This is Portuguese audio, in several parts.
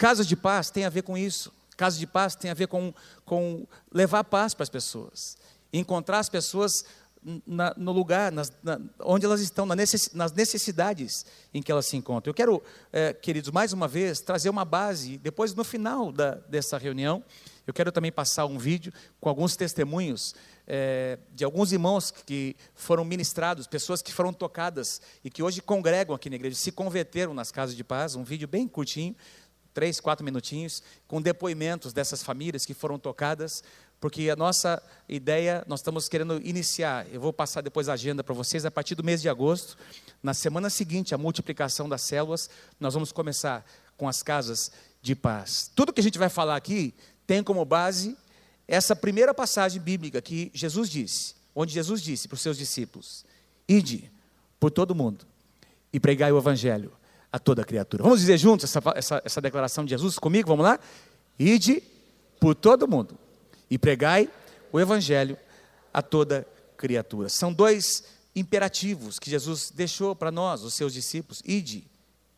Casas de paz tem a ver com isso. Casas de paz tem a ver com, com levar paz para as pessoas. Encontrar as pessoas na, no lugar, nas, na, onde elas estão, na necess, nas necessidades em que elas se encontram. Eu quero, é, queridos, mais uma vez, trazer uma base. Depois, no final da, dessa reunião, eu quero também passar um vídeo com alguns testemunhos é, de alguns irmãos que foram ministrados, pessoas que foram tocadas e que hoje congregam aqui na igreja, se converteram nas casas de paz. Um vídeo bem curtinho, três, quatro minutinhos, com depoimentos dessas famílias que foram tocadas porque a nossa ideia, nós estamos querendo iniciar, eu vou passar depois a agenda para vocês, a partir do mês de agosto, na semana seguinte, a multiplicação das células, nós vamos começar com as casas de paz. Tudo que a gente vai falar aqui tem como base essa primeira passagem bíblica que Jesus disse, onde Jesus disse para os seus discípulos: Ide por todo mundo e pregai o evangelho a toda criatura. Vamos dizer juntos essa, essa, essa declaração de Jesus comigo? Vamos lá? Ide por todo mundo e pregai o evangelho a toda criatura. São dois imperativos que Jesus deixou para nós, os seus discípulos: ide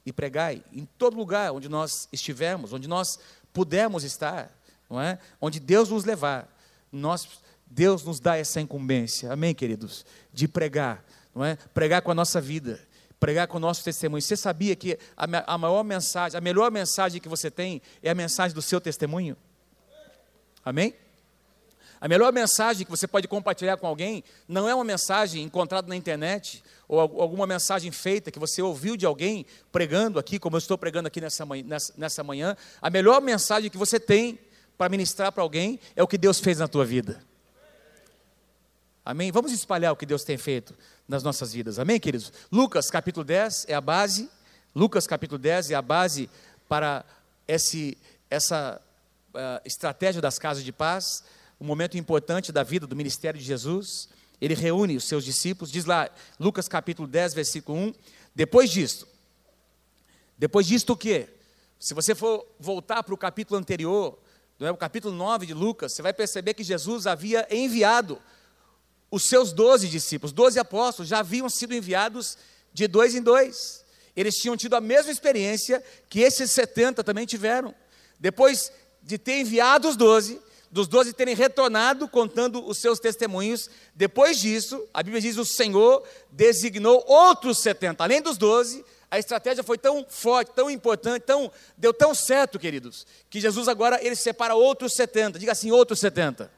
e pregai em todo lugar onde nós estivermos, onde nós pudermos estar, não é? Onde Deus nos levar, nós Deus nos dá essa incumbência. Amém, queridos, de pregar, não é? Pregar com a nossa vida, pregar com o nosso testemunho. Você sabia que a, maior mensagem, a melhor mensagem que você tem é a mensagem do seu testemunho? Amém? A melhor mensagem que você pode compartilhar com alguém não é uma mensagem encontrada na internet ou alguma mensagem feita que você ouviu de alguém pregando aqui, como eu estou pregando aqui nessa manhã. Nessa, nessa manhã. A melhor mensagem que você tem para ministrar para alguém é o que Deus fez na tua vida. Amém? Vamos espalhar o que Deus tem feito nas nossas vidas. Amém, queridos? Lucas capítulo 10 é a base. Lucas capítulo 10 é a base para esse, essa uh, estratégia das casas de paz um momento importante da vida do ministério de Jesus. Ele reúne os seus discípulos, diz lá, Lucas capítulo 10, versículo 1. Depois disto, depois disto o quê? Se você for voltar para o capítulo anterior, não é, o capítulo 9 de Lucas, você vai perceber que Jesus havia enviado os seus doze discípulos, doze apóstolos, já haviam sido enviados de dois em dois. Eles tinham tido a mesma experiência que esses 70 também tiveram. Depois de ter enviado os doze, dos doze terem retornado contando os seus testemunhos. Depois disso, a Bíblia diz: o Senhor designou outros setenta. Além dos doze, a estratégia foi tão forte, tão importante, tão, deu tão certo, queridos, que Jesus agora ele separa outros setenta. Diga assim: outros setenta.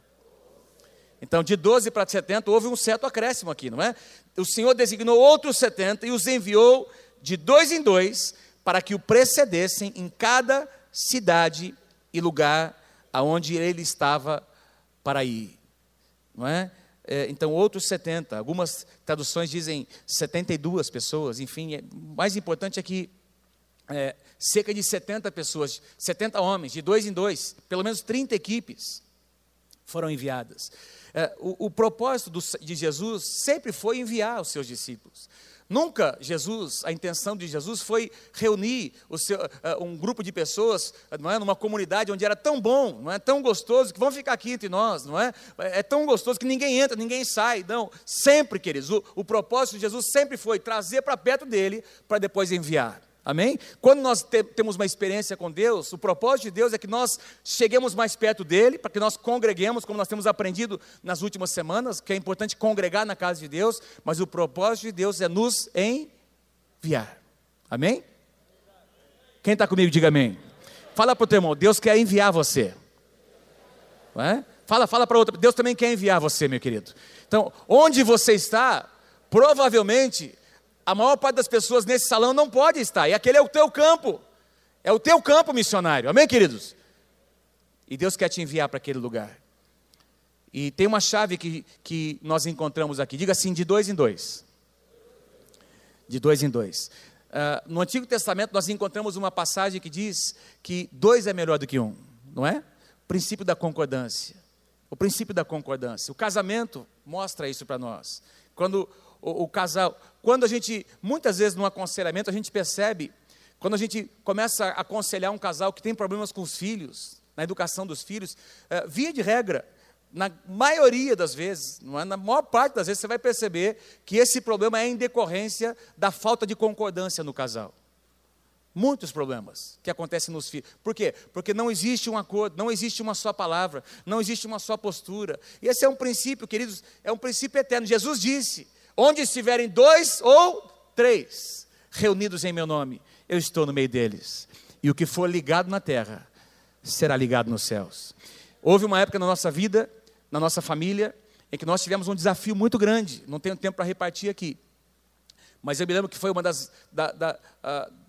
Então, de 12 para 70, houve um certo acréscimo aqui, não é? O Senhor designou outros 70 e os enviou de dois em dois para que o precedessem em cada cidade e lugar aonde ele estava para ir. Não é? é então, outros 70, algumas traduções dizem 72 pessoas, enfim, é, mais importante é que é, cerca de 70 pessoas, 70 homens, de dois em dois, pelo menos 30 equipes foram enviadas. É, o, o, propósito do, de Jesus sempre foi enviar os seus discípulos. Nunca Jesus, a intenção de Jesus foi reunir seu, uh, um grupo de pessoas, não é, numa comunidade onde era tão bom, não é tão gostoso que vão ficar aqui entre nós, não é? É tão gostoso que ninguém entra, ninguém sai. Não, sempre, queridos, o, o propósito de Jesus sempre foi trazer para perto dele para depois enviar. Amém? Quando nós te, temos uma experiência com Deus, o propósito de Deus é que nós cheguemos mais perto dele, para que nós congreguemos, como nós temos aprendido nas últimas semanas, que é importante congregar na casa de Deus, mas o propósito de Deus é nos enviar. Amém? Quem está comigo, diga amém. Fala para o teu irmão, Deus quer enviar você. É? Fala, fala para outro, Deus também quer enviar você, meu querido. Então, onde você está, provavelmente a maior parte das pessoas nesse salão não pode estar, e aquele é o teu campo, é o teu campo missionário, amém, queridos? E Deus quer te enviar para aquele lugar. E tem uma chave que, que nós encontramos aqui, diga assim, de dois em dois. De dois em dois. Uh, no Antigo Testamento nós encontramos uma passagem que diz que dois é melhor do que um, não é? O princípio da concordância. O princípio da concordância. O casamento mostra isso para nós. Quando o, o casal, quando a gente, muitas vezes no aconselhamento, a gente percebe, quando a gente começa a aconselhar um casal que tem problemas com os filhos, na educação dos filhos, é, via de regra, na maioria das vezes, é? na maior parte das vezes, você vai perceber que esse problema é em decorrência da falta de concordância no casal. Muitos problemas que acontecem nos filhos. Por quê? Porque não existe um acordo, não existe uma só palavra, não existe uma só postura. E esse é um princípio, queridos, é um princípio eterno. Jesus disse: onde estiverem dois ou três reunidos em meu nome, eu estou no meio deles. E o que for ligado na terra será ligado nos céus. Houve uma época na nossa vida, na nossa família, em que nós tivemos um desafio muito grande. Não tenho tempo para repartir aqui. Mas eu me lembro que foi uma das, da, da,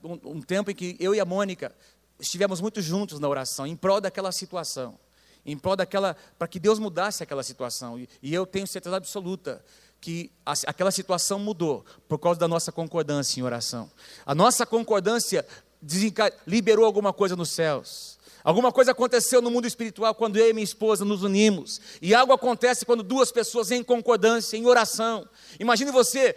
uh, um, um, tempo em que eu e a Mônica estivemos muito juntos na oração, em prol daquela situação, em prol daquela, para que Deus mudasse aquela situação. E, e eu tenho certeza absoluta que aquela situação mudou por causa da nossa concordância em oração. A nossa concordância liberou alguma coisa nos céus. Alguma coisa aconteceu no mundo espiritual quando eu e minha esposa nos unimos. E algo acontece quando duas pessoas em concordância, em oração. Imagine você,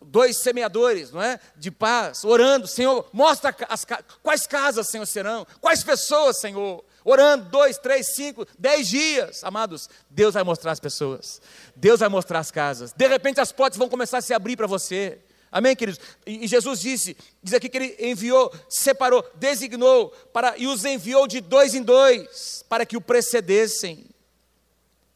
dois semeadores, não é? De paz, orando, Senhor, mostra as, quais casas, Senhor, serão, quais pessoas, Senhor. Orando dois, três, cinco, dez dias, amados, Deus vai mostrar as pessoas, Deus vai mostrar as casas. De repente as portas vão começar a se abrir para você. Amém, queridos? E Jesus disse, diz aqui que ele enviou, separou, designou, para, e os enviou de dois em dois, para que o precedessem.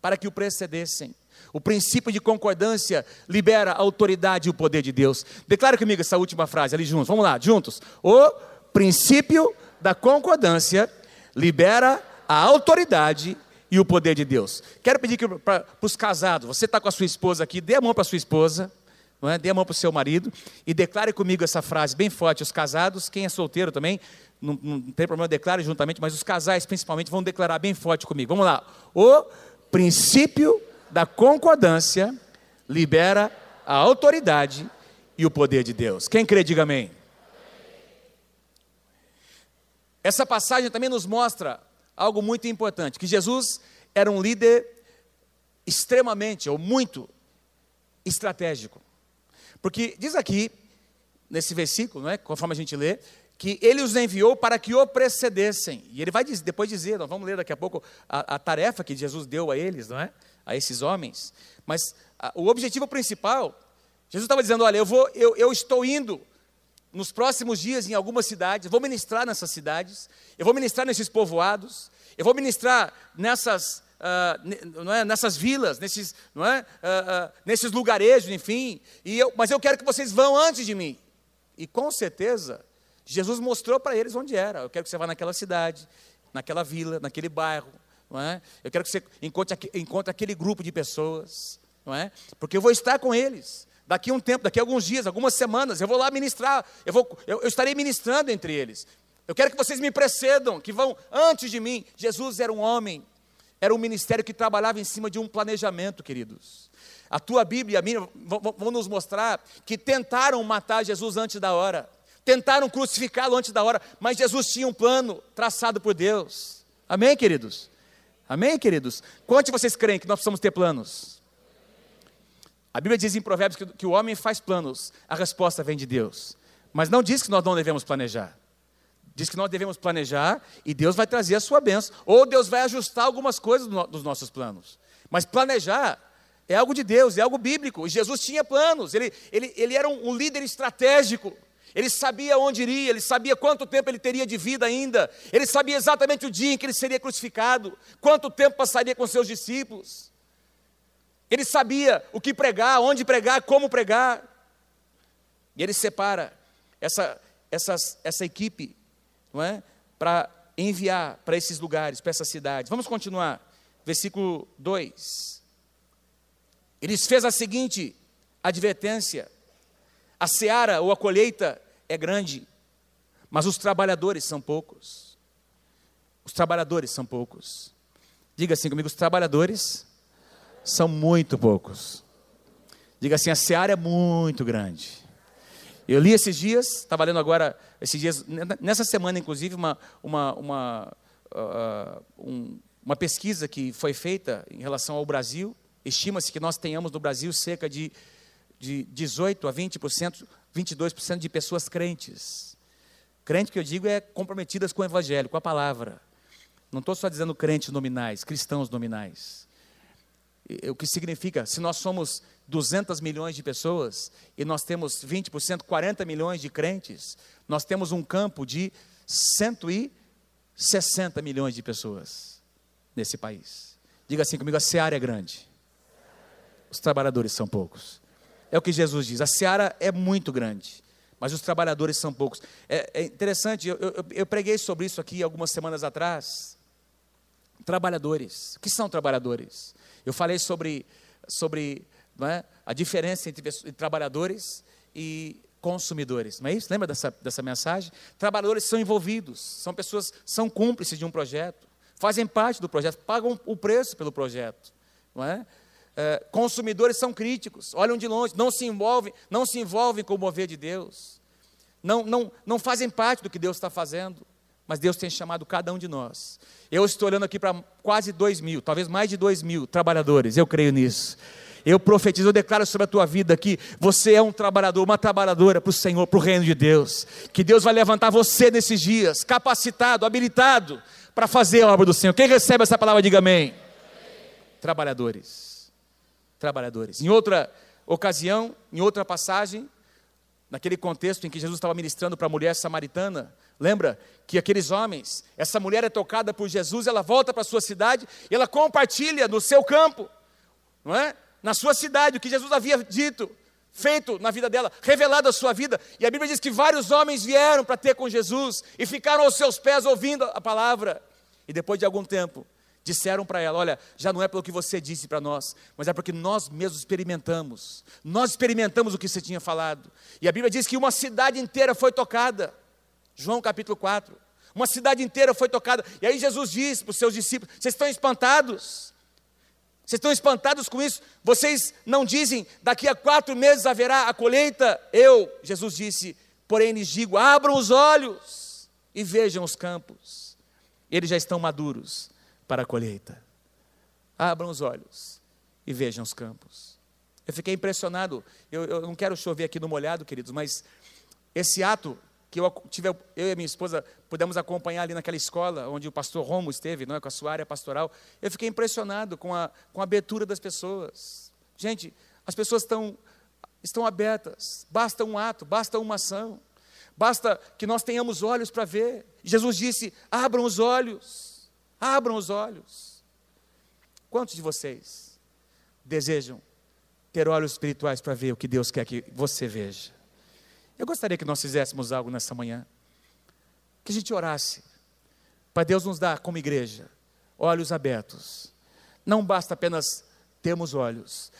Para que o precedessem. O princípio de concordância libera a autoridade e o poder de Deus. Declara comigo essa última frase ali juntos. Vamos lá, juntos. O princípio da concordância libera a autoridade e o poder de Deus. Quero pedir para os casados, você está com a sua esposa aqui, dê a mão para a sua esposa é? Dê a mão para o seu marido e declare comigo essa frase bem forte. Os casados, quem é solteiro também, não, não tem problema, declare juntamente, mas os casais principalmente vão declarar bem forte comigo. Vamos lá. O princípio da concordância libera a autoridade e o poder de Deus. Quem crê, diga amém. Essa passagem também nos mostra algo muito importante: que Jesus era um líder extremamente ou muito estratégico. Porque diz aqui, nesse versículo, não é? conforme a gente lê, que ele os enviou para que o precedessem. E ele vai depois dizer, nós vamos ler daqui a pouco a, a tarefa que Jesus deu a eles, não é? A esses homens. Mas a, o objetivo principal, Jesus estava dizendo: olha, eu, vou, eu, eu estou indo nos próximos dias em algumas cidades, vou ministrar nessas cidades, eu vou ministrar nesses povoados, eu vou ministrar nessas uh, é, nessas vilas, nesses, não é, uh, uh, nesses lugarejos, enfim. E eu, mas eu quero que vocês vão antes de mim. E com certeza, Jesus mostrou para eles onde era. Eu quero que você vá naquela cidade, naquela vila, naquele bairro. Não é? Eu quero que você encontre, encontre aquele grupo de pessoas. Não é? Porque eu vou estar com eles. Daqui a um tempo, daqui a alguns dias, algumas semanas, eu vou lá ministrar. Eu, vou, eu, eu estarei ministrando entre eles. Eu quero que vocês me precedam, que vão antes de mim. Jesus era um homem era um ministério que trabalhava em cima de um planejamento, queridos. A tua Bíblia e a minha vão nos mostrar que tentaram matar Jesus antes da hora, tentaram crucificá-lo antes da hora, mas Jesus tinha um plano traçado por Deus. Amém, queridos? Amém, queridos? Quantos vocês creem que nós precisamos ter planos? A Bíblia diz em Provérbios que, que o homem faz planos, a resposta vem de Deus. Mas não diz que nós não devemos planejar. Diz que nós devemos planejar e Deus vai trazer a sua bênção. Ou Deus vai ajustar algumas coisas dos nossos planos. Mas planejar é algo de Deus, é algo bíblico. E Jesus tinha planos, ele, ele, ele era um, um líder estratégico. Ele sabia onde iria, ele sabia quanto tempo ele teria de vida ainda, ele sabia exatamente o dia em que ele seria crucificado, quanto tempo passaria com seus discípulos. Ele sabia o que pregar, onde pregar, como pregar. E ele separa essa, essa, essa equipe não é? Para enviar para esses lugares, para essas cidades. Vamos continuar. Versículo 2. Eles fez a seguinte advertência: a seara ou a colheita é grande, mas os trabalhadores são poucos. Os trabalhadores são poucos. Diga assim comigo: os trabalhadores são muito poucos. Diga assim: a seara é muito grande. Eu li esses dias, estava lendo agora, esses dias, nessa semana, inclusive, uma, uma, uma, uh, um, uma pesquisa que foi feita em relação ao Brasil. Estima-se que nós tenhamos no Brasil cerca de, de 18% a 20%, 22% de pessoas crentes. Crente que eu digo é comprometidas com o Evangelho, com a palavra. Não estou só dizendo crentes nominais, cristãos nominais. O que significa, se nós somos 200 milhões de pessoas e nós temos 20%, 40 milhões de crentes, nós temos um campo de 160 milhões de pessoas nesse país. Diga assim comigo: a seara é grande, os trabalhadores são poucos. É o que Jesus diz: a seara é muito grande, mas os trabalhadores são poucos. É, é interessante, eu, eu, eu preguei sobre isso aqui algumas semanas atrás. Trabalhadores, o que são trabalhadores? Eu falei sobre, sobre é? a diferença entre, entre trabalhadores e consumidores, não é isso? Lembra dessa, dessa mensagem? Trabalhadores são envolvidos, são pessoas, são cúmplices de um projeto, fazem parte do projeto, pagam o preço pelo projeto, não é? É, consumidores são críticos, olham de longe, não se envolvem, não se envolvem com o mover de Deus, não, não, não fazem parte do que Deus está fazendo, mas Deus tem chamado cada um de nós. Eu estou olhando aqui para quase dois mil, talvez mais de dois mil trabalhadores, eu creio nisso. Eu profetizo, eu declaro sobre a tua vida que você é um trabalhador, uma trabalhadora para o Senhor, para o reino de Deus. Que Deus vai levantar você nesses dias, capacitado, habilitado para fazer a obra do Senhor. Quem recebe essa palavra, diga amém. Trabalhadores. Trabalhadores. Em outra ocasião, em outra passagem, naquele contexto em que Jesus estava ministrando para a mulher samaritana, lembra que aqueles homens, essa mulher é tocada por Jesus, ela volta para sua cidade, e ela compartilha no seu campo, não é? na sua cidade, o que Jesus havia dito, feito na vida dela, revelado a sua vida. E a Bíblia diz que vários homens vieram para ter com Jesus e ficaram aos seus pés ouvindo a palavra. E depois de algum tempo, disseram para ela: Olha, já não é pelo que você disse para nós, mas é porque nós mesmos experimentamos. Nós experimentamos o que você tinha falado. E a Bíblia diz que uma cidade inteira foi tocada. João capítulo 4. Uma cidade inteira foi tocada. E aí Jesus disse para os seus discípulos: Vocês estão espantados? Vocês estão espantados com isso? Vocês não dizem, daqui a quatro meses haverá a colheita? Eu, Jesus disse, porém lhes digo: abram os olhos e vejam os campos. Eles já estão maduros para a colheita. Abram os olhos e vejam os campos. Eu fiquei impressionado. Eu, eu não quero chover aqui no molhado, queridos, mas esse ato que eu, tive, eu e a minha esposa pudemos acompanhar ali naquela escola onde o pastor Romo esteve, não é, com a sua área pastoral. Eu fiquei impressionado com a, com a abertura das pessoas. Gente, as pessoas estão, estão abertas, basta um ato, basta uma ação, basta que nós tenhamos olhos para ver. Jesus disse: abram os olhos, abram os olhos. Quantos de vocês desejam ter olhos espirituais para ver o que Deus quer que você veja? Eu gostaria que nós fizéssemos algo nessa manhã. Que a gente orasse. Para Deus nos dar, como igreja, olhos abertos. Não basta apenas termos olhos.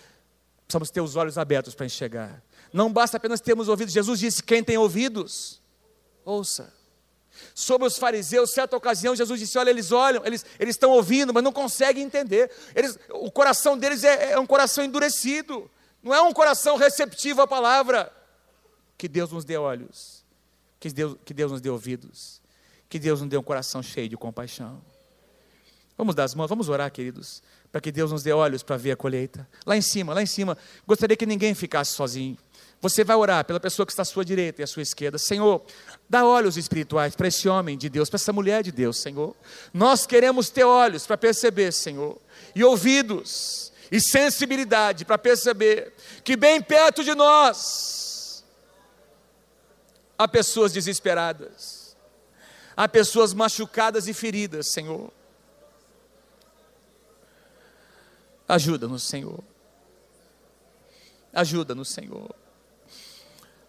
Precisamos ter os olhos abertos para enxergar. Não basta apenas termos ouvidos. Jesus disse: quem tem ouvidos, ouça. Sobre os fariseus, certa ocasião, Jesus disse: Olha, eles olham, eles, eles estão ouvindo, mas não conseguem entender. Eles, o coração deles é, é um coração endurecido, não é um coração receptivo à palavra. Que Deus nos dê olhos, que Deus, que Deus nos dê ouvidos, que Deus nos dê um coração cheio de compaixão. Vamos dar as mãos, vamos orar, queridos, para que Deus nos dê olhos para ver a colheita. Lá em cima, lá em cima, gostaria que ninguém ficasse sozinho. Você vai orar pela pessoa que está à sua direita e à sua esquerda. Senhor, dá olhos espirituais para esse homem de Deus, para essa mulher de Deus, Senhor. Nós queremos ter olhos para perceber, Senhor, e ouvidos e sensibilidade para perceber que bem perto de nós Há pessoas desesperadas, há pessoas machucadas e feridas, Senhor. Ajuda-nos, Senhor. Ajuda-nos, Senhor.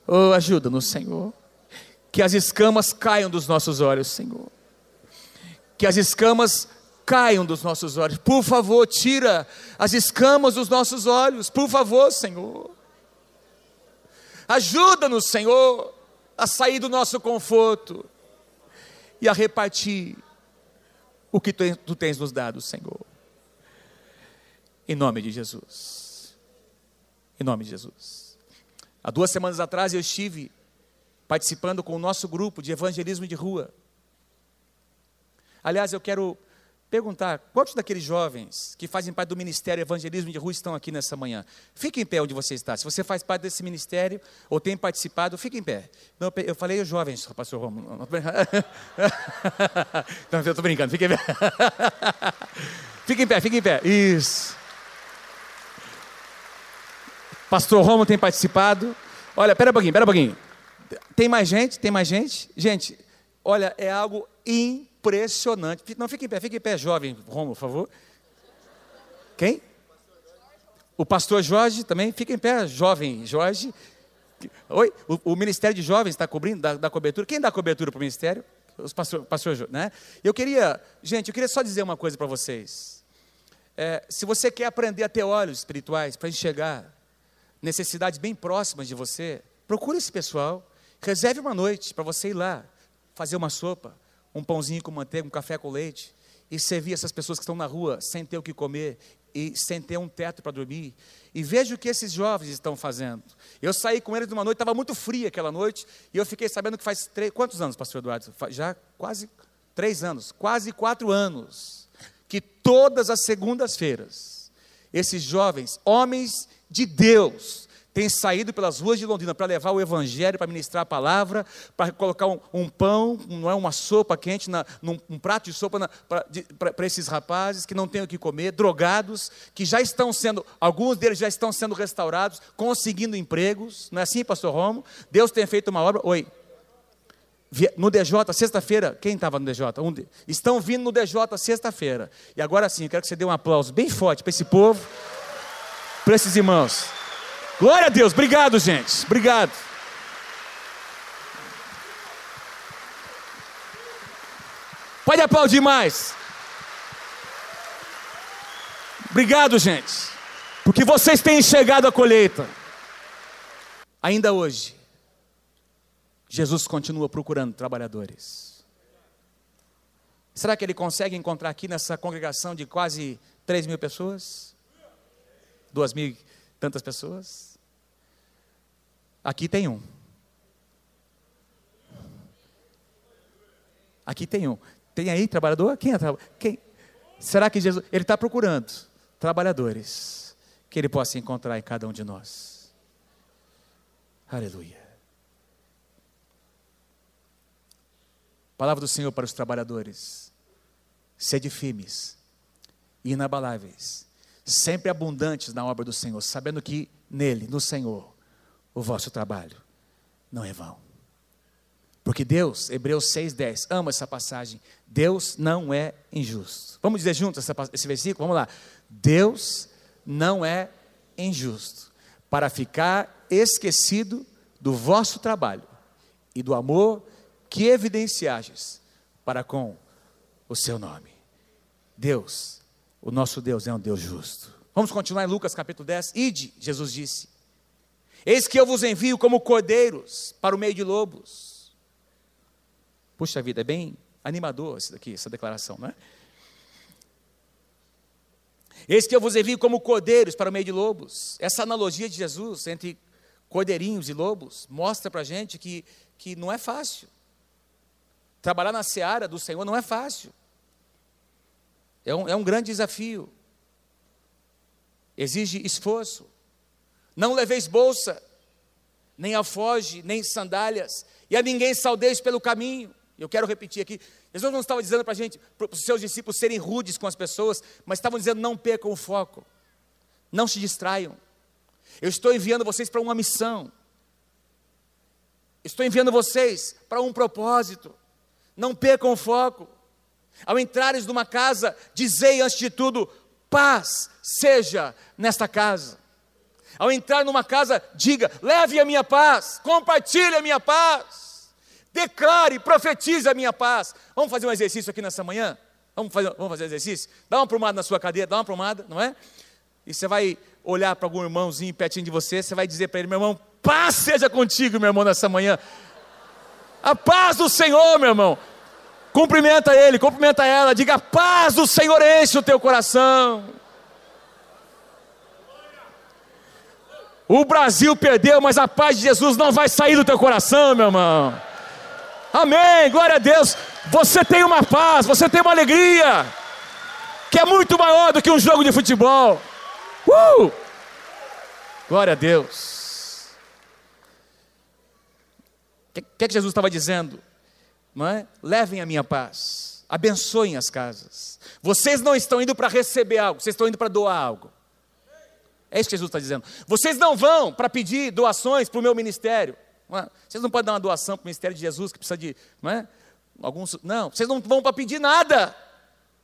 Oh, ajuda-nos, Senhor. Que as escamas caiam dos nossos olhos, Senhor. Que as escamas caiam dos nossos olhos. Por favor, tira as escamas dos nossos olhos. Por favor, Senhor. Ajuda-nos, Senhor a sair do nosso conforto e a repartir o que tu, tens nos dado, Senhor. Em nome de Jesus. Em nome de Jesus. Há duas semanas atrás eu estive participando com o nosso grupo de evangelismo de rua. Aliás, eu quero perguntar: quantos daqueles jovens que fazem parte do Ministério Evangelismo de Rua estão aqui nessa manhã? Fique em pé onde você está. Se você faz parte desse ministério ou tem participado, fique em pé. Não, eu falei os jovens, pastor Romulo. Não, eu estou brincando, fique em pé. fique em pé, fique em pé. Isso. Pastor Romo tem participado. Olha, pera um pouquinho, pera um pouquinho. Tem mais gente? Tem mais gente? Gente, olha, é algo impressionante. Não, fique em pé, fique em pé, jovem, Romo, por favor. Quem? O pastor Jorge também, fica em pé, jovem Jorge. Oi, o, o Ministério de Jovens está cobrindo, dá, cobertura. Quem dá cobertura para o Ministério? Os pastor, né? Eu queria, gente, eu queria só dizer uma coisa para vocês. É, se você quer aprender a ter olhos espirituais para enxergar necessidades bem próximas de você, procure esse pessoal, reserve uma noite para você ir lá, fazer uma sopa, um pãozinho com manteiga, um café com leite, e servir essas pessoas que estão na rua sem ter o que comer e sem ter um teto para dormir. E veja o que esses jovens estão fazendo. Eu saí com eles numa noite, estava muito fria aquela noite, e eu fiquei sabendo que faz três, quantos anos, pastor Eduardo? Já quase três anos, quase quatro anos, que todas as segundas-feiras, esses jovens, homens de Deus, tem saído pelas ruas de Londrina para levar o evangelho, para ministrar a palavra, para colocar um, um, pão, não é uma sopa quente, na, num, um prato de sopa para esses rapazes que não têm o que comer, drogados, que já estão sendo, alguns deles já estão sendo restaurados, conseguindo empregos, não é assim, pastor Romo? Deus tem feito uma obra. Oi. No DJ, sexta-feira, quem estava no DJ? Um estão vindo no DJ sexta-feira. E agora sim, eu quero que você dê um aplauso bem forte para esse povo, para esses irmãos. Glória a Deus, obrigado, gente. Obrigado. Pode aplaudir mais. Obrigado, gente. Porque vocês têm enxergado a colheita. Ainda hoje, Jesus continua procurando trabalhadores. Será que ele consegue encontrar aqui nessa congregação de quase 3 mil pessoas? Duas mil tantas pessoas? Aqui tem um. Aqui tem um. Tem aí trabalhador? Quem é trabalhador? Quem? Será que Jesus. Ele está procurando trabalhadores que ele possa encontrar em cada um de nós. Aleluia. Palavra do Senhor para os trabalhadores. Sede firmes inabaláveis, sempre abundantes na obra do Senhor, sabendo que nele, no Senhor, o vosso trabalho não é vão. Porque Deus, Hebreus 6,10, ama essa passagem. Deus não é injusto. Vamos dizer juntos esse versículo? Vamos lá. Deus não é injusto para ficar esquecido do vosso trabalho e do amor que evidenciages para com o seu nome. Deus, o nosso Deus é um Deus justo. Vamos continuar em Lucas capítulo 10. Ide, Jesus disse, Eis que eu vos envio como cordeiros para o meio de lobos. Puxa vida, é bem animador isso daqui, essa declaração, não é? Eis que eu vos envio como cordeiros para o meio de lobos. Essa analogia de Jesus entre cordeirinhos e lobos mostra para a gente que, que não é fácil. Trabalhar na seara do Senhor não é fácil. É um, é um grande desafio. Exige esforço. Não leveis bolsa, nem alfoge, nem sandálias, e a ninguém saudeis pelo caminho. Eu quero repetir aqui. Jesus não estava dizendo para a gente, para os seus discípulos serem rudes com as pessoas, mas estavam dizendo: não percam o foco, não se distraiam. Eu estou enviando vocês para uma missão, estou enviando vocês para um propósito. Não percam o foco. Ao entrares numa casa, dizei antes de tudo: paz seja nesta casa. Ao entrar numa casa, diga: leve a minha paz, compartilhe a minha paz, declare, profetize a minha paz. Vamos fazer um exercício aqui nessa manhã? Vamos fazer, vamos fazer exercício? Dá uma prumada na sua cadeira, dá uma prumada, não é? E você vai olhar para algum irmãozinho pertinho de você, você vai dizer para ele: meu irmão, paz seja contigo, meu irmão, nessa manhã. A paz do Senhor, meu irmão. Cumprimenta ele, cumprimenta ela, diga: paz do Senhor enche o teu coração. O Brasil perdeu, mas a paz de Jesus não vai sair do teu coração, meu irmão. Amém, glória a Deus. Você tem uma paz, você tem uma alegria, que é muito maior do que um jogo de futebol. Uh! Glória a Deus. O que, que, que Jesus estava dizendo? Não é? Levem a minha paz, abençoem as casas. Vocês não estão indo para receber algo, vocês estão indo para doar algo. É isso que Jesus está dizendo. Vocês não vão para pedir doações para o meu ministério. Não é? Vocês não podem dar uma doação para o ministério de Jesus que precisa de. Não, é? Alguns, não, vocês não vão para pedir nada.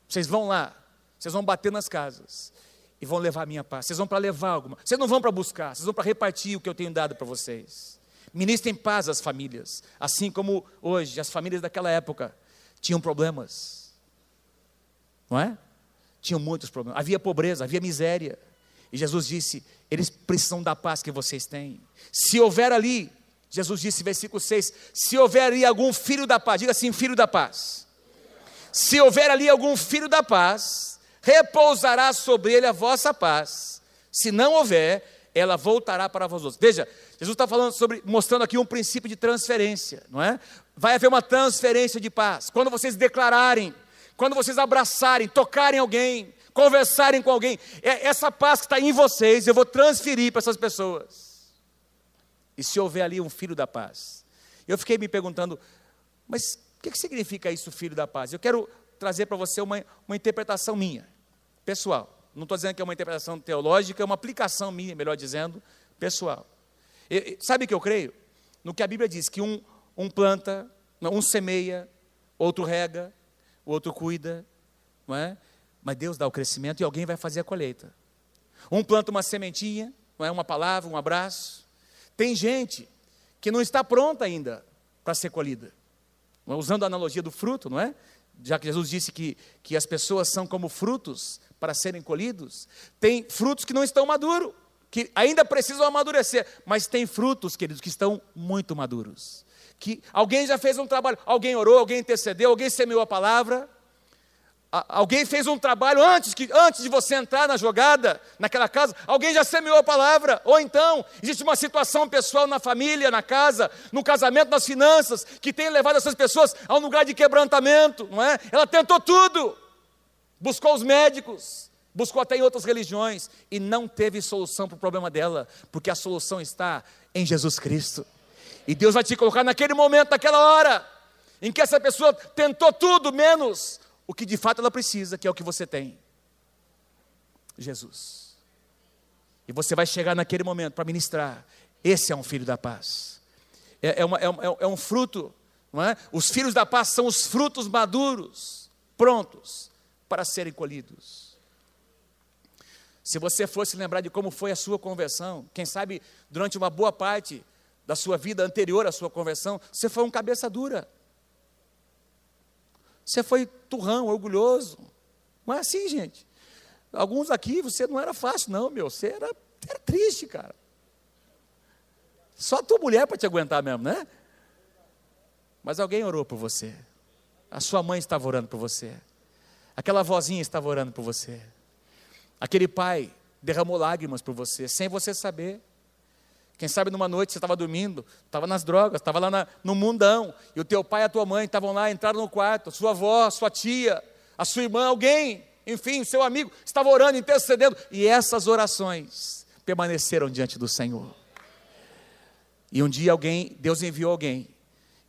Vocês vão lá, vocês vão bater nas casas e vão levar a minha paz. Vocês vão para levar alguma. Vocês não vão para buscar, vocês vão para repartir o que eu tenho dado para vocês. Ministrem paz às famílias, assim como hoje as famílias daquela época tinham problemas. Não é? Tinham muitos problemas. Havia pobreza, havia miséria. E Jesus disse: eles precisam da paz que vocês têm. Se houver ali, Jesus disse, versículo 6: se houver ali algum filho da paz, diga assim, filho da paz. Se houver ali algum filho da paz, repousará sobre ele a vossa paz. Se não houver, ela voltará para vós outros. Veja, Jesus está falando sobre, mostrando aqui um princípio de transferência, não é? Vai haver uma transferência de paz. Quando vocês declararem, quando vocês abraçarem, tocarem alguém, conversarem com alguém, é essa paz que está em vocês, eu vou transferir para essas pessoas. E se houver ali um filho da paz? Eu fiquei me perguntando, mas o que, que significa isso, filho da paz? Eu quero trazer para você uma, uma interpretação minha, pessoal. Não estou dizendo que é uma interpretação teológica, é uma aplicação minha, melhor dizendo, pessoal. E, sabe o que eu creio? No que a Bíblia diz, que um, um planta, um semeia, outro rega, o outro cuida, não é? Mas Deus dá o crescimento e alguém vai fazer a colheita. Um planta uma sementinha, não é uma palavra, um abraço. Tem gente que não está pronta ainda para ser colhida. Usando a analogia do fruto, não é? Já que Jesus disse que, que as pessoas são como frutos para serem colhidos, tem frutos que não estão maduros, que ainda precisam amadurecer, mas tem frutos, queridos, que estão muito maduros. Que alguém já fez um trabalho, alguém orou, alguém intercedeu, alguém semeou a palavra, Alguém fez um trabalho antes, que, antes de você entrar na jogada, naquela casa, alguém já semeou a palavra. Ou então, existe uma situação pessoal na família, na casa, no casamento, nas finanças, que tem levado essas pessoas a um lugar de quebrantamento, não é? Ela tentou tudo, buscou os médicos, buscou até em outras religiões, e não teve solução para o problema dela, porque a solução está em Jesus Cristo. E Deus vai te colocar naquele momento, naquela hora, em que essa pessoa tentou tudo menos o que de fato ela precisa, que é o que você tem: Jesus. E você vai chegar naquele momento para ministrar. Esse é um filho da paz. É, é, uma, é, é um fruto, não é? Os filhos da paz são os frutos maduros, prontos para serem colhidos. Se você fosse lembrar de como foi a sua conversão, quem sabe durante uma boa parte da sua vida anterior à sua conversão, você foi um cabeça dura. Você foi turrão, orgulhoso. Não é assim, gente. Alguns aqui, você não era fácil, não, meu. Você era, era triste, cara. Só a tua mulher para te aguentar mesmo, né? Mas alguém orou por você. A sua mãe estava orando por você. Aquela vozinha estava orando por você. Aquele pai derramou lágrimas por você, sem você saber. Quem sabe numa noite você estava dormindo, estava nas drogas, estava lá na, no mundão, e o teu pai e a tua mãe estavam lá, entraram no quarto, sua avó, sua tia, a sua irmã, alguém, enfim, seu amigo, estava orando, intercedendo, e essas orações permaneceram diante do Senhor. E um dia alguém, Deus enviou alguém,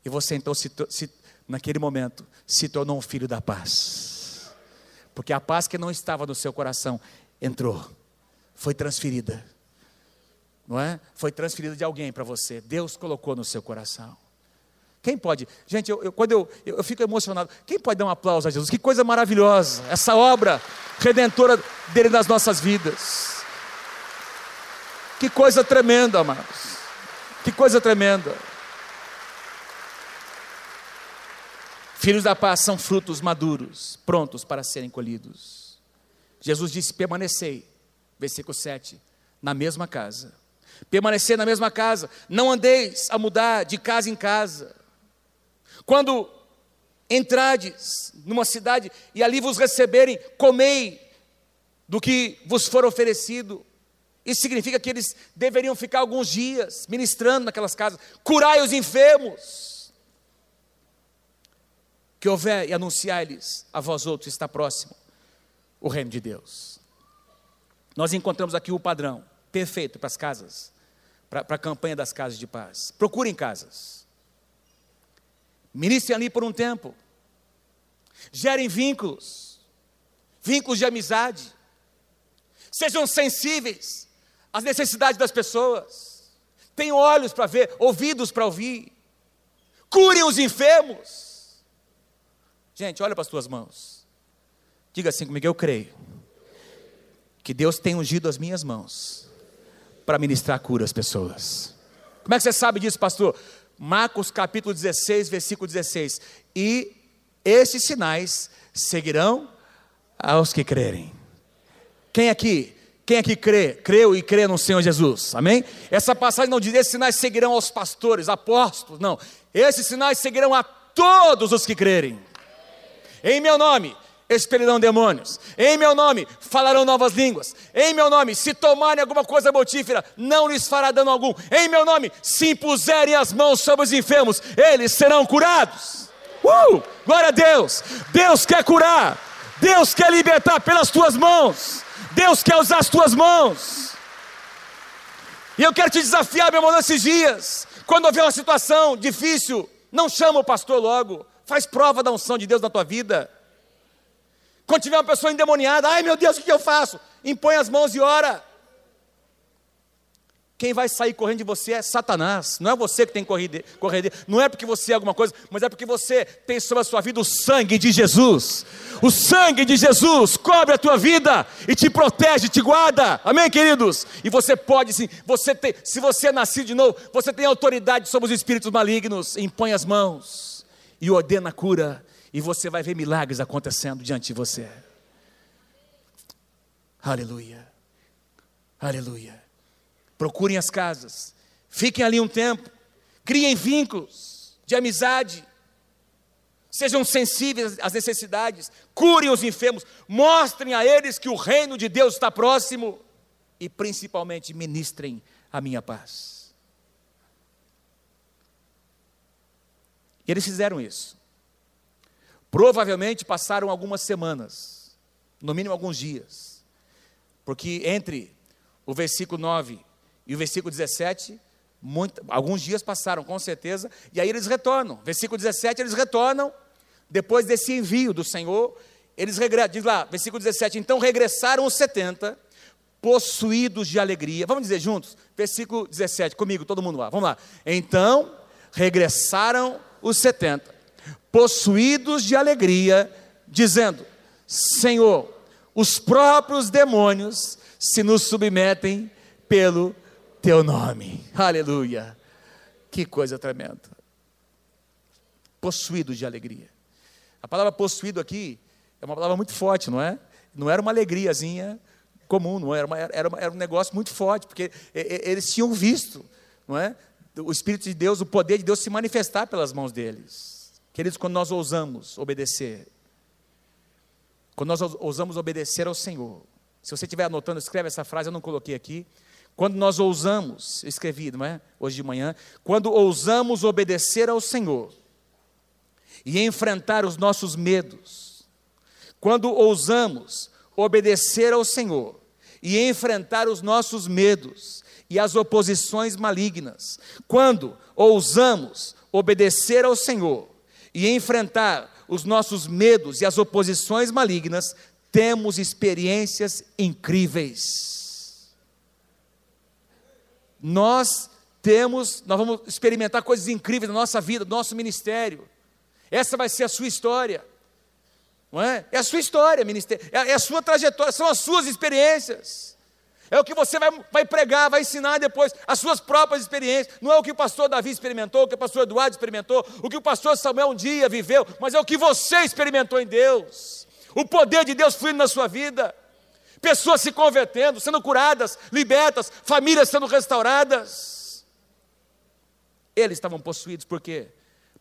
e você então, se, se, naquele momento, se tornou um filho da paz, porque a paz que não estava no seu coração entrou, foi transferida não é? Foi transferida de alguém para você. Deus colocou no seu coração. Quem pode? Gente, eu, eu quando eu, eu, eu, fico emocionado, quem pode dar um aplauso a Jesus? Que coisa maravilhosa, essa obra redentora dele nas nossas vidas. Que coisa tremenda, amados. Que coisa tremenda. Filhos da paz são frutos maduros, prontos para serem colhidos. Jesus disse: permanecei, versículo 7, na mesma casa permanecer na mesma casa, não andeis a mudar de casa em casa. Quando entrades numa cidade e ali vos receberem, comei do que vos for oferecido. Isso significa que eles deveriam ficar alguns dias ministrando naquelas casas, curai os enfermos. Que houver e anunciar-lhes a vós outros está próximo o reino de Deus. Nós encontramos aqui o padrão perfeito para as casas, para a campanha das casas de paz. Procurem casas. Ministrem ali por um tempo. Gerem vínculos, vínculos de amizade. Sejam sensíveis as necessidades das pessoas, tenham olhos para ver, ouvidos para ouvir, curem os enfermos. Gente, olha para as tuas mãos, diga assim comigo: eu creio que Deus tem ungido as minhas mãos para ministrar cura às pessoas. Como é que você sabe disso, pastor? Marcos capítulo 16, versículo 16. E esses sinais seguirão aos que crerem. Quem aqui? Quem aqui crê? Creu e crê no Senhor Jesus. Amém? Essa passagem não diz: esses sinais seguirão aos pastores, apóstolos. Não. Esses sinais seguirão a todos os que crerem. Em meu nome expelirão demônios. Em meu nome falarão novas línguas. Em meu nome, se tomarem alguma coisa mortífera, não lhes fará dano algum. Em meu nome, se impuserem as mãos sobre os enfermos, eles serão curados. Uh! Glória a Deus! Deus quer curar. Deus quer libertar pelas tuas mãos. Deus quer usar as tuas mãos. E eu quero te desafiar, meu irmão, nesses dias. Quando houver uma situação difícil, não chama o pastor logo. Faz prova da unção de Deus na tua vida. Quando tiver uma pessoa endemoniada, ai meu Deus, o que eu faço? Impõe as mãos e ora. Quem vai sair correndo de você é Satanás. Não é você que tem que correr, correr Não é porque você é alguma coisa, mas é porque você tem sobre a sua vida o sangue de Jesus. O sangue de Jesus cobre a tua vida e te protege, te guarda. Amém, queridos? E você pode sim, você tem, se você é nascido de novo, você tem autoridade sobre os espíritos malignos. Impõe as mãos e ordena a cura. E você vai ver milagres acontecendo diante de você. Aleluia. Aleluia procurem as casas, fiquem ali um tempo, criem vínculos de amizade, sejam sensíveis às necessidades, curem os enfermos, mostrem a eles que o reino de Deus está próximo e principalmente ministrem a minha paz. E eles fizeram isso. Provavelmente passaram algumas semanas, no mínimo alguns dias, porque entre o versículo 9 e o versículo 17, muito, alguns dias passaram, com certeza, e aí eles retornam. Versículo 17, eles retornam, depois desse envio do Senhor, eles regressam, diz lá, versículo 17, então regressaram os 70, possuídos de alegria. Vamos dizer juntos? Versículo 17, comigo, todo mundo lá, vamos lá. Então regressaram os 70, possuídos de alegria, dizendo: Senhor, os próprios demônios se nos submetem pelo teu nome. Aleluia. Que coisa tremenda. Possuído de alegria. A palavra possuído aqui é uma palavra muito forte, não é? Não era uma alegriazinha comum, não era, uma, era, uma, era um negócio muito forte, porque eles tinham visto, não é? O Espírito de Deus, o poder de Deus se manifestar pelas mãos deles. Queridos, quando nós ousamos obedecer, quando nós ousamos obedecer ao Senhor, se você estiver anotando, escreve essa frase, eu não coloquei aqui. Quando nós ousamos, escrevi, não é? Hoje de manhã, quando ousamos obedecer ao Senhor e enfrentar os nossos medos, quando ousamos obedecer ao Senhor e enfrentar os nossos medos e as oposições malignas, quando ousamos obedecer ao Senhor e enfrentar os nossos medos e as oposições malignas, temos experiências incríveis nós temos, nós vamos experimentar coisas incríveis na nossa vida, no nosso ministério. Essa vai ser a sua história. Não é? é a sua história, ministério, é, é a sua trajetória, são as suas experiências. É o que você vai, vai, pregar, vai ensinar depois, as suas próprias experiências. Não é o que o pastor Davi experimentou, o que o pastor Eduardo experimentou, o que o pastor Samuel um dia viveu, mas é o que você experimentou em Deus. O poder de Deus fluindo na sua vida pessoas se convertendo, sendo curadas, libertas, famílias sendo restauradas. Eles estavam possuídos por quê?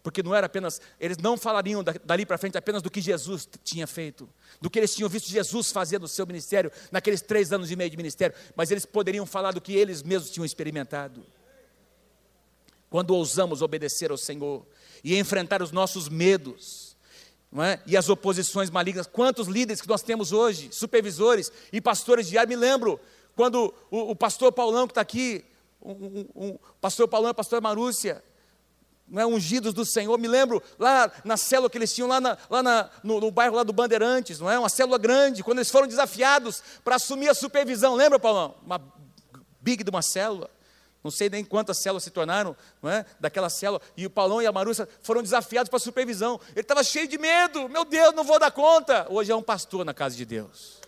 Porque não era apenas, eles não falariam dali para frente apenas do que Jesus tinha feito, do que eles tinham visto Jesus fazer no seu ministério, naqueles três anos e meio de ministério, mas eles poderiam falar do que eles mesmos tinham experimentado. Quando ousamos obedecer ao Senhor e enfrentar os nossos medos, é? e as oposições malignas. Quantos líderes que nós temos hoje, supervisores e pastores de ar, me lembro quando o, o pastor Paulão que está aqui, um, um, um, pastor Paulão e a pastora Marúcia, não é, ungidos do Senhor, me lembro lá na célula que eles tinham lá, na, lá na, no, no, bairro lá do Bandeirantes, não é? Uma célula grande, quando eles foram desafiados para assumir a supervisão, lembra, Paulão? Uma big de uma célula. Não sei nem quantas células se tornaram não é? daquela célula. E o Paulão e a Marussa foram desafiados para a supervisão. Ele estava cheio de medo. Meu Deus, não vou dar conta. Hoje é um pastor na casa de Deus.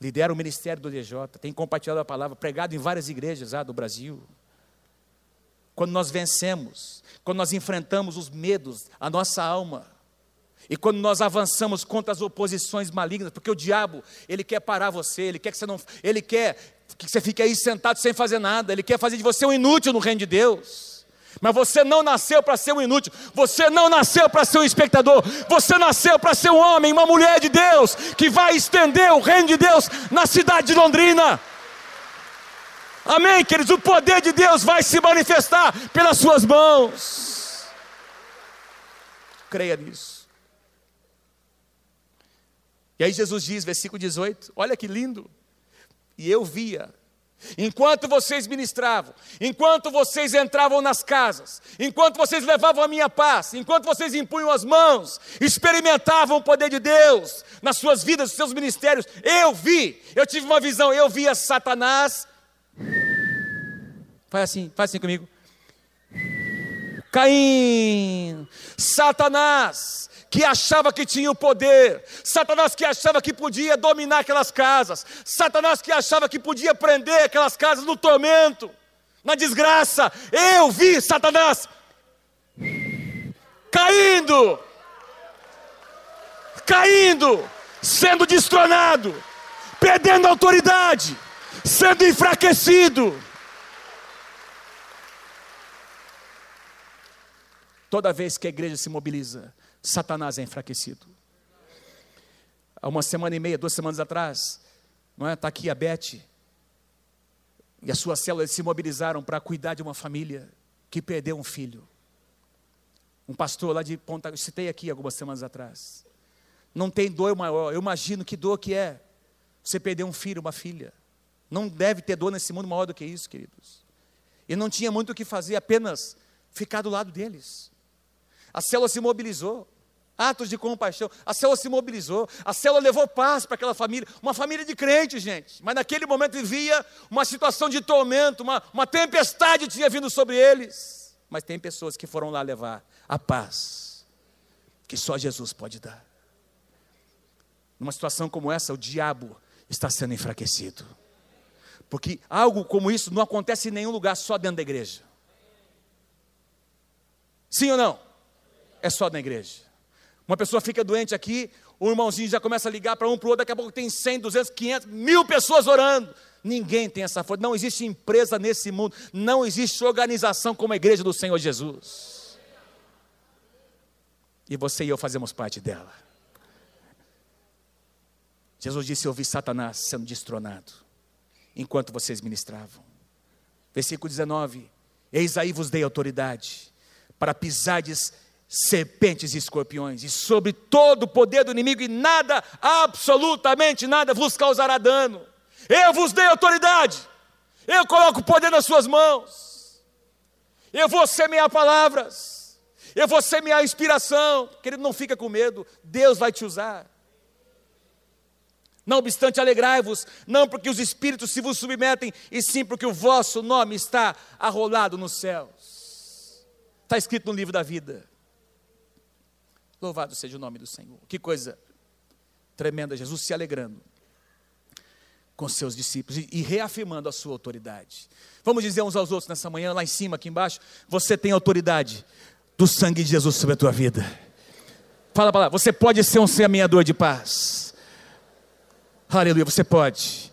Lidera o ministério do DJ. Tem compartilhado a palavra, pregado em várias igrejas ah, do Brasil. Quando nós vencemos, quando nós enfrentamos os medos, a nossa alma, e quando nós avançamos contra as oposições malignas, porque o diabo, ele quer parar você, ele quer que você não, ele quer que você fique aí sentado sem fazer nada, ele quer fazer de você um inútil no reino de Deus. Mas você não nasceu para ser um inútil, você não nasceu para ser um espectador, você nasceu para ser um homem, uma mulher de Deus, que vai estender o reino de Deus na cidade de Londrina. Amém, queridos? O poder de Deus vai se manifestar pelas suas mãos. Creia nisso. E aí Jesus diz, versículo 18: olha que lindo. E eu via, enquanto vocês ministravam, enquanto vocês entravam nas casas, enquanto vocês levavam a minha paz, enquanto vocês impunham as mãos, experimentavam o poder de Deus nas suas vidas, nos seus ministérios, eu vi, eu tive uma visão, eu via Satanás. Faz assim, faz assim comigo. Caim, Satanás, que achava que tinha o poder, Satanás que achava que podia dominar aquelas casas, Satanás que achava que podia prender aquelas casas no tormento, na desgraça. Eu vi Satanás caindo, caindo, sendo destronado, perdendo autoridade, sendo enfraquecido. Toda vez que a igreja se mobiliza, Satanás é enfraquecido. Há uma semana e meia, duas semanas atrás, não é? Está aqui a Beth e as suas células se mobilizaram para cuidar de uma família que perdeu um filho. Um pastor lá de Ponta, citei aqui algumas semanas atrás. Não tem dor maior. Eu imagino que dor que é você perder um filho, uma filha. Não deve ter dor nesse mundo maior do que isso, queridos. E não tinha muito o que fazer, apenas ficar do lado deles. A célula se mobilizou. Atos de compaixão. A célula se mobilizou. A célula levou paz para aquela família. Uma família de crentes, gente. Mas naquele momento vivia uma situação de tormento. Uma, uma tempestade tinha vindo sobre eles. Mas tem pessoas que foram lá levar a paz. Que só Jesus pode dar. Numa situação como essa, o diabo está sendo enfraquecido. Porque algo como isso não acontece em nenhum lugar, só dentro da igreja. Sim ou não? É só na igreja. Uma pessoa fica doente aqui, o irmãozinho já começa a ligar para um para o outro, daqui a pouco tem 100, 200, 500, mil pessoas orando. Ninguém tem essa força, não existe empresa nesse mundo, não existe organização como a igreja do Senhor Jesus. E você e eu fazemos parte dela. Jesus disse: Eu vi Satanás sendo destronado, enquanto vocês ministravam. Versículo 19: Eis aí vos dei autoridade, para pisardes serpentes e escorpiões, e sobre todo o poder do inimigo, e nada, absolutamente nada, vos causará dano. Eu vos dei autoridade, eu coloco o poder nas suas mãos, eu vou semear palavras, eu vou semear inspiração, querido, não fica com medo, Deus vai te usar. Não obstante, alegrai-vos, não porque os espíritos se vos submetem, e sim porque o vosso nome está arrolado nos céus. Está escrito no livro da vida. Louvado seja o nome do Senhor. Que coisa tremenda, Jesus se alegrando com seus discípulos e, reafirmando a sua autoridade. Vamos dizer uns aos outros nessa manhã, lá em cima, aqui embaixo, você tem autoridade do sangue de Jesus sobre a tua vida. Fala para lá, você pode ser um semeador de paz. Aleluia, você pode.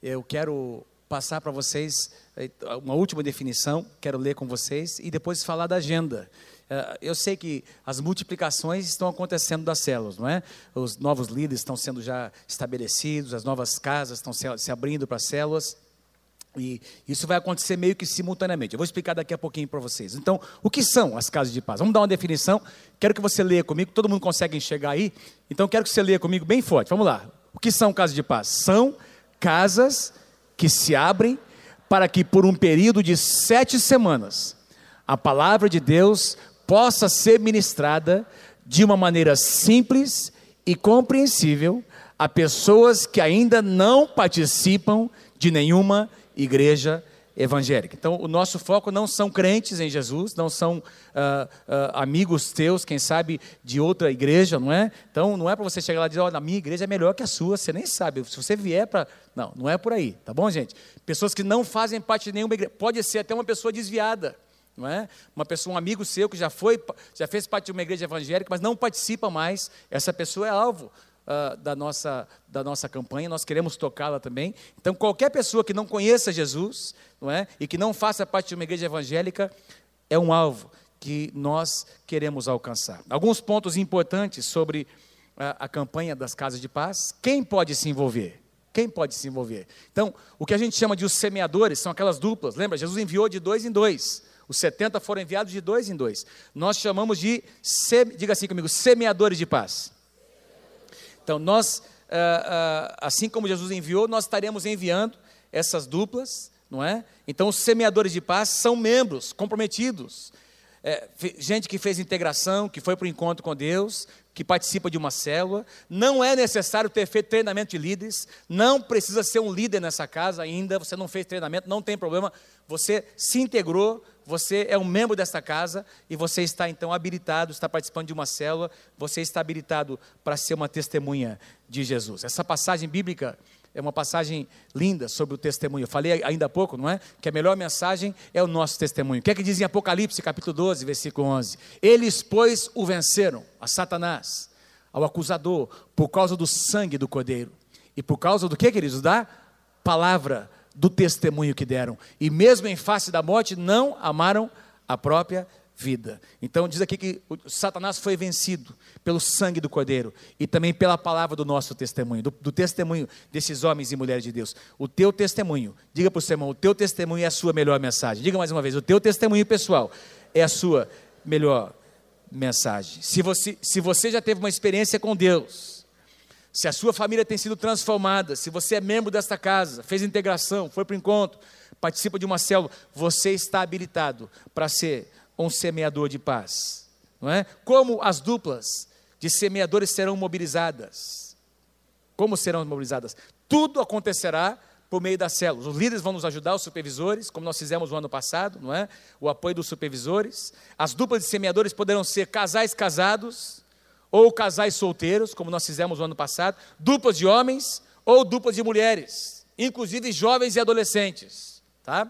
Eu quero passar para vocês eh, uma última definição, quero ler com vocês e depois falar da agenda. É, eu sei que as multiplicações estão acontecendo das células, não é? Os novos líderes estão sendo já estabelecidos, as novas casas estão se abrindo para células. E isso vai acontecer meio que simultaneamente. Eu vou explicar daqui a pouquinho para vocês. Então, o que são as casas de paz? Vamos dar uma definição. Quero que você leia comigo, todo mundo consegue enxergar aí. Então, quero que você leia comigo bem forte. Vamos lá. O que são casas de paz? São casas que se abrem para que, por um período de sete semanas, a palavra de Deus possa ser ministrada de uma maneira simples e compreensível a pessoas que ainda não participam de nenhuma igreja evangélica. Então, o nosso foco não são crentes em Jesus, não são uh, uh, amigos teus, quem sabe, de outra igreja, não é? Então, não é para você chegar lá e dizer, olha, a minha igreja é melhor que a sua, você nem sabe. Se você vier para. Não, não é por aí, tá bom, gente? Pessoas que não fazem parte de nenhuma igreja. Pode ser até uma pessoa desviada. Não é? Uma pessoa, um amigo seu que já foi, já fez parte de uma igreja evangélica, mas não participa mais, essa pessoa é alvo uh, da, nossa, da nossa campanha, nós queremos tocá-la também. Então, qualquer pessoa que não conheça Jesus não é? e que não faça parte de uma igreja evangélica é um alvo que nós queremos alcançar. Alguns pontos importantes sobre a, a campanha das casas de paz. Quem pode se envolver? Quem pode se envolver? Então, o que a gente chama de os semeadores são aquelas duplas. Lembra? Jesus enviou de dois em dois. Os 70 foram enviados de dois em dois. Nós chamamos de, diga assim comigo, semeadores de paz. Então, nós, ah, ah, assim como Jesus enviou, nós estaremos enviando essas duplas, não é? Então, os semeadores de paz são membros comprometidos. É, gente que fez integração, que foi para o encontro com Deus, que participa de uma célula. Não é necessário ter feito treinamento de líderes, não precisa ser um líder nessa casa ainda, você não fez treinamento, não tem problema. Você se integrou, você é um membro desta casa e você está então habilitado, está participando de uma célula, você está habilitado para ser uma testemunha de Jesus. Essa passagem bíblica é uma passagem linda sobre o testemunho. Eu falei ainda há pouco, não é? Que a melhor mensagem é o nosso testemunho. O que é que diz em Apocalipse, capítulo 12, versículo 11? Eles, pois, o venceram, a Satanás, ao acusador, por causa do sangue do cordeiro. E por causa do que, queridos? Da palavra do testemunho que deram. E mesmo em face da morte, não amaram a própria vida. Então diz aqui que Satanás foi vencido pelo sangue do Cordeiro e também pela palavra do nosso testemunho, do, do testemunho desses homens e mulheres de Deus. O teu testemunho, diga para o seu irmão, o teu testemunho é a sua melhor mensagem. Diga mais uma vez, o teu testemunho pessoal é a sua melhor mensagem. Se você, se você já teve uma experiência com Deus, se a sua família tem sido transformada, se você é membro desta casa, fez integração, foi para o encontro, participa de uma célula, você está habilitado para ser um semeador de paz. Não é? Como as duplas de semeadores serão mobilizadas? Como serão mobilizadas? Tudo acontecerá por meio das células. Os líderes vão nos ajudar, os supervisores, como nós fizemos no ano passado, não é? O apoio dos supervisores. As duplas de semeadores poderão ser casais casados, ou casais solteiros, como nós fizemos no ano passado, duplas de homens ou duplas de mulheres, inclusive jovens e adolescentes, tá?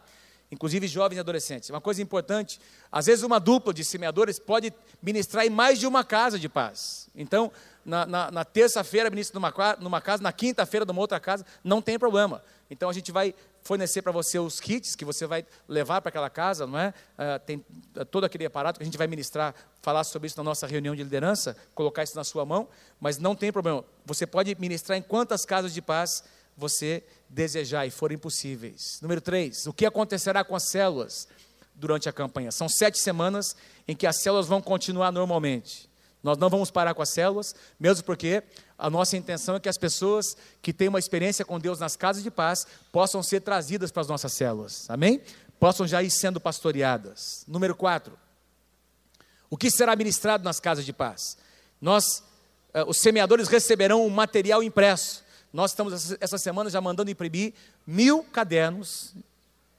Inclusive jovens e adolescentes. Uma coisa importante, às vezes uma dupla de semeadores pode ministrar em mais de uma casa de paz. Então, na, na, na terça-feira ministra numa, numa casa, na quinta-feira numa outra casa, não tem problema. Então a gente vai fornecer para você os kits que você vai levar para aquela casa, não é? Uh, tem uh, todo aquele aparato que a gente vai ministrar, falar sobre isso na nossa reunião de liderança, colocar isso na sua mão, mas não tem problema. Você pode ministrar em quantas casas de paz você desejar e forem possíveis. Número três, o que acontecerá com as células durante a campanha? São sete semanas em que as células vão continuar normalmente. Nós não vamos parar com as células, mesmo porque a nossa intenção é que as pessoas que têm uma experiência com Deus nas casas de paz possam ser trazidas para as nossas células. Amém? Possam já ir sendo pastoreadas. Número 4. O que será ministrado nas casas de paz? Nós, eh, os semeadores receberão um material impresso. Nós estamos essa semana já mandando imprimir mil cadernos,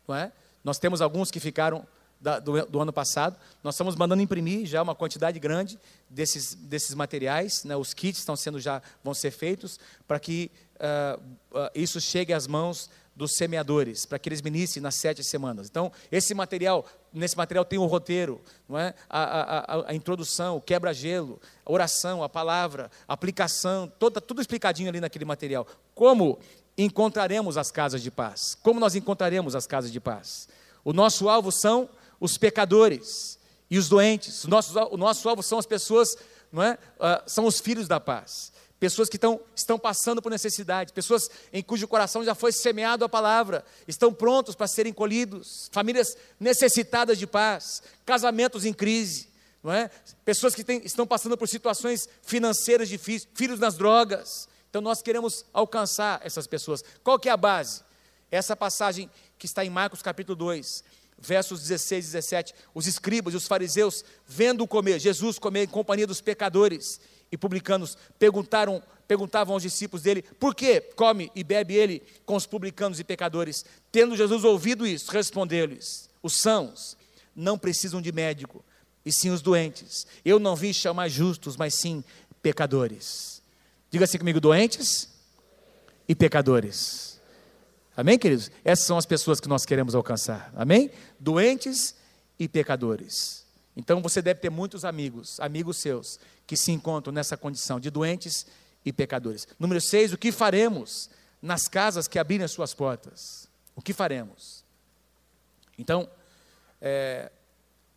não é? Nós temos alguns que ficaram da, do, do, ano passado. Nós estamos mandando imprimir já uma quantidade grande desses, desses materiais. Né? Os kits estão sendo já vão ser feitos para que uh, uh, isso chegue às mãos dos semeadores, para que eles ministrem nas sete semanas. Então, esse material, nesse material tem o roteiro, não é? a, a, a introdução, o quebra-gelo, a oração, a palavra, a aplicação, toda, tudo explicadinho ali naquele material. Como encontraremos as casas de paz? Como nós encontraremos as casas de paz? O nosso alvo são os pecadores e os doentes. O nosso, o nosso alvo são as pessoas, não é? Uh, são os filhos da paz. Pessoas que estão, estão passando por necessidade, pessoas em cujo coração já foi semeado a palavra, estão prontos para serem colhidos, famílias necessitadas de paz, casamentos em crise, não é? pessoas que estão passando por situações financeiras difíceis, filhos nas drogas. Então nós queremos alcançar essas pessoas. Qual que é a base? Essa passagem que está em Marcos capítulo 2 versos 16 e 17, os escribas e os fariseus, vendo comer, Jesus comer em companhia dos pecadores e publicanos, perguntaram perguntavam aos discípulos dele: por que come e bebe ele com os publicanos e pecadores? Tendo Jesus ouvido isso, respondeu-lhes: os sãos não precisam de médico, e sim os doentes. Eu não vim chamar justos, mas sim pecadores. Diga assim comigo: doentes e pecadores. Amém, queridos? Essas são as pessoas que nós queremos alcançar. Amém? Doentes e pecadores. Então você deve ter muitos amigos, amigos seus, que se encontram nessa condição de doentes e pecadores. Número 6, o que faremos nas casas que abrirem as suas portas? O que faremos? Então, é,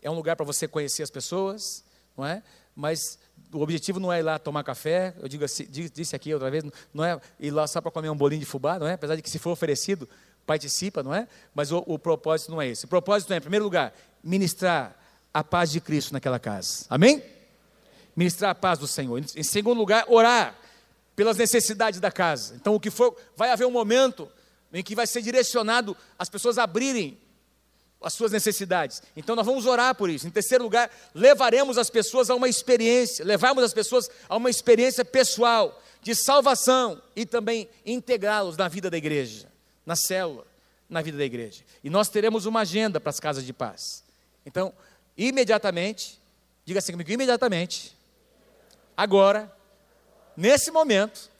é um lugar para você conhecer as pessoas, não é? Mas o objetivo não é ir lá tomar café, eu digo assim, disse aqui outra vez, não é ir lá só para comer um bolinho de fubá, não é? Apesar de que se for oferecido, participa, não é? Mas o, o propósito não é esse. O propósito é, em primeiro lugar, ministrar a paz de Cristo naquela casa. Amém? Ministrar a paz do Senhor. Em segundo lugar, orar pelas necessidades da casa. Então, o que for, vai haver um momento em que vai ser direcionado as pessoas abrirem as suas necessidades. Então nós vamos orar por isso. Em terceiro lugar, levaremos as pessoas a uma experiência, levarmos as pessoas a uma experiência pessoal de salvação e também integrá-los na vida da igreja, na célula, na vida da igreja. E nós teremos uma agenda para as casas de paz. Então, imediatamente, diga assim comigo, imediatamente, agora, nesse momento,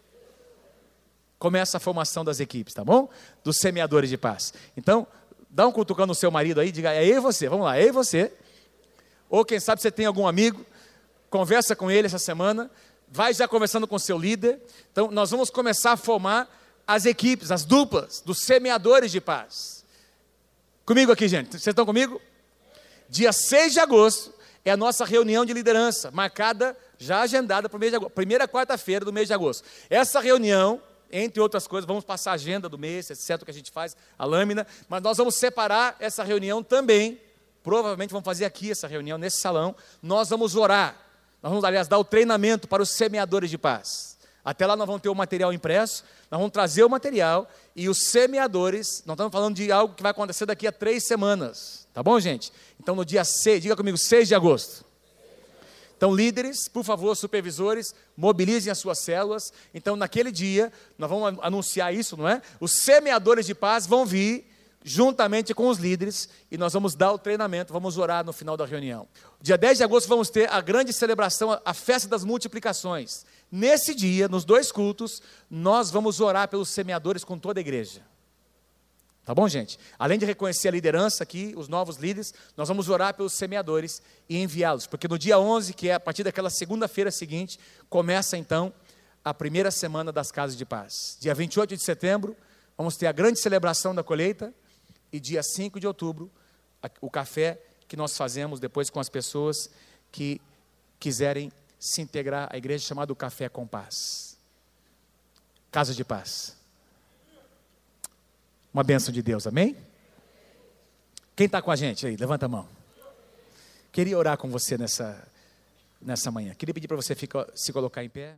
começa a formação das equipes, tá bom? Dos semeadores de paz. Então, dá um cutucão no seu marido aí, diga, é eu e você, vamos lá, é eu e você. Ou quem sabe você tem algum amigo, conversa com ele essa semana, vai já conversando com seu líder. Então, nós vamos começar a formar as equipes, as duplas dos semeadores de paz. Comigo aqui, gente, vocês estão comigo? Dia 6 de agosto é a nossa reunião de liderança, marcada, já agendada para o mês de agosto, primeira quarta-feira do mês de agosto. Essa reunião entre outras coisas, vamos passar a agenda do mês, etc., que a gente faz, a lâmina, mas nós vamos separar essa reunião também, provavelmente vamos fazer aqui essa reunião, nesse salão, nós vamos orar, nós vamos, aliás, dar o treinamento para os semeadores de paz. Até lá nós vamos ter o material impresso, nós vamos trazer o material e os semeadores, nós estamos falando de algo que vai acontecer daqui a três semanas, tá bom, gente? Então no dia 6, diga comigo, 6 de agosto, então, líderes, por favor, supervisores, mobilizem as suas células. Então, naquele dia, nós vamos anunciar isso, não é? Os semeadores de paz vão vir juntamente com os líderes e nós vamos dar o treinamento, vamos orar no final da reunião. Dia 10 de agosto vamos ter a grande celebração, a festa das multiplicações. Nesse dia, nos dois cultos, nós vamos orar pelos semeadores com toda a igreja. Tá bom, gente? Além de reconhecer a liderança aqui, os novos líderes, nós vamos orar pelos semeadores e enviá-los, porque no dia 11, que é a partir daquela segunda-feira seguinte, começa então a primeira semana das casas de paz. Dia 28 de setembro, vamos ter a grande celebração da colheita, e dia 5 de outubro, o café que nós fazemos depois com as pessoas que quiserem se integrar à igreja chamado Café com Paz. Casa de Paz. Uma bênção de Deus, amém? Quem está com a gente aí? Levanta a mão. Queria orar com você nessa, nessa manhã. Queria pedir para você ficar, se colocar em pé.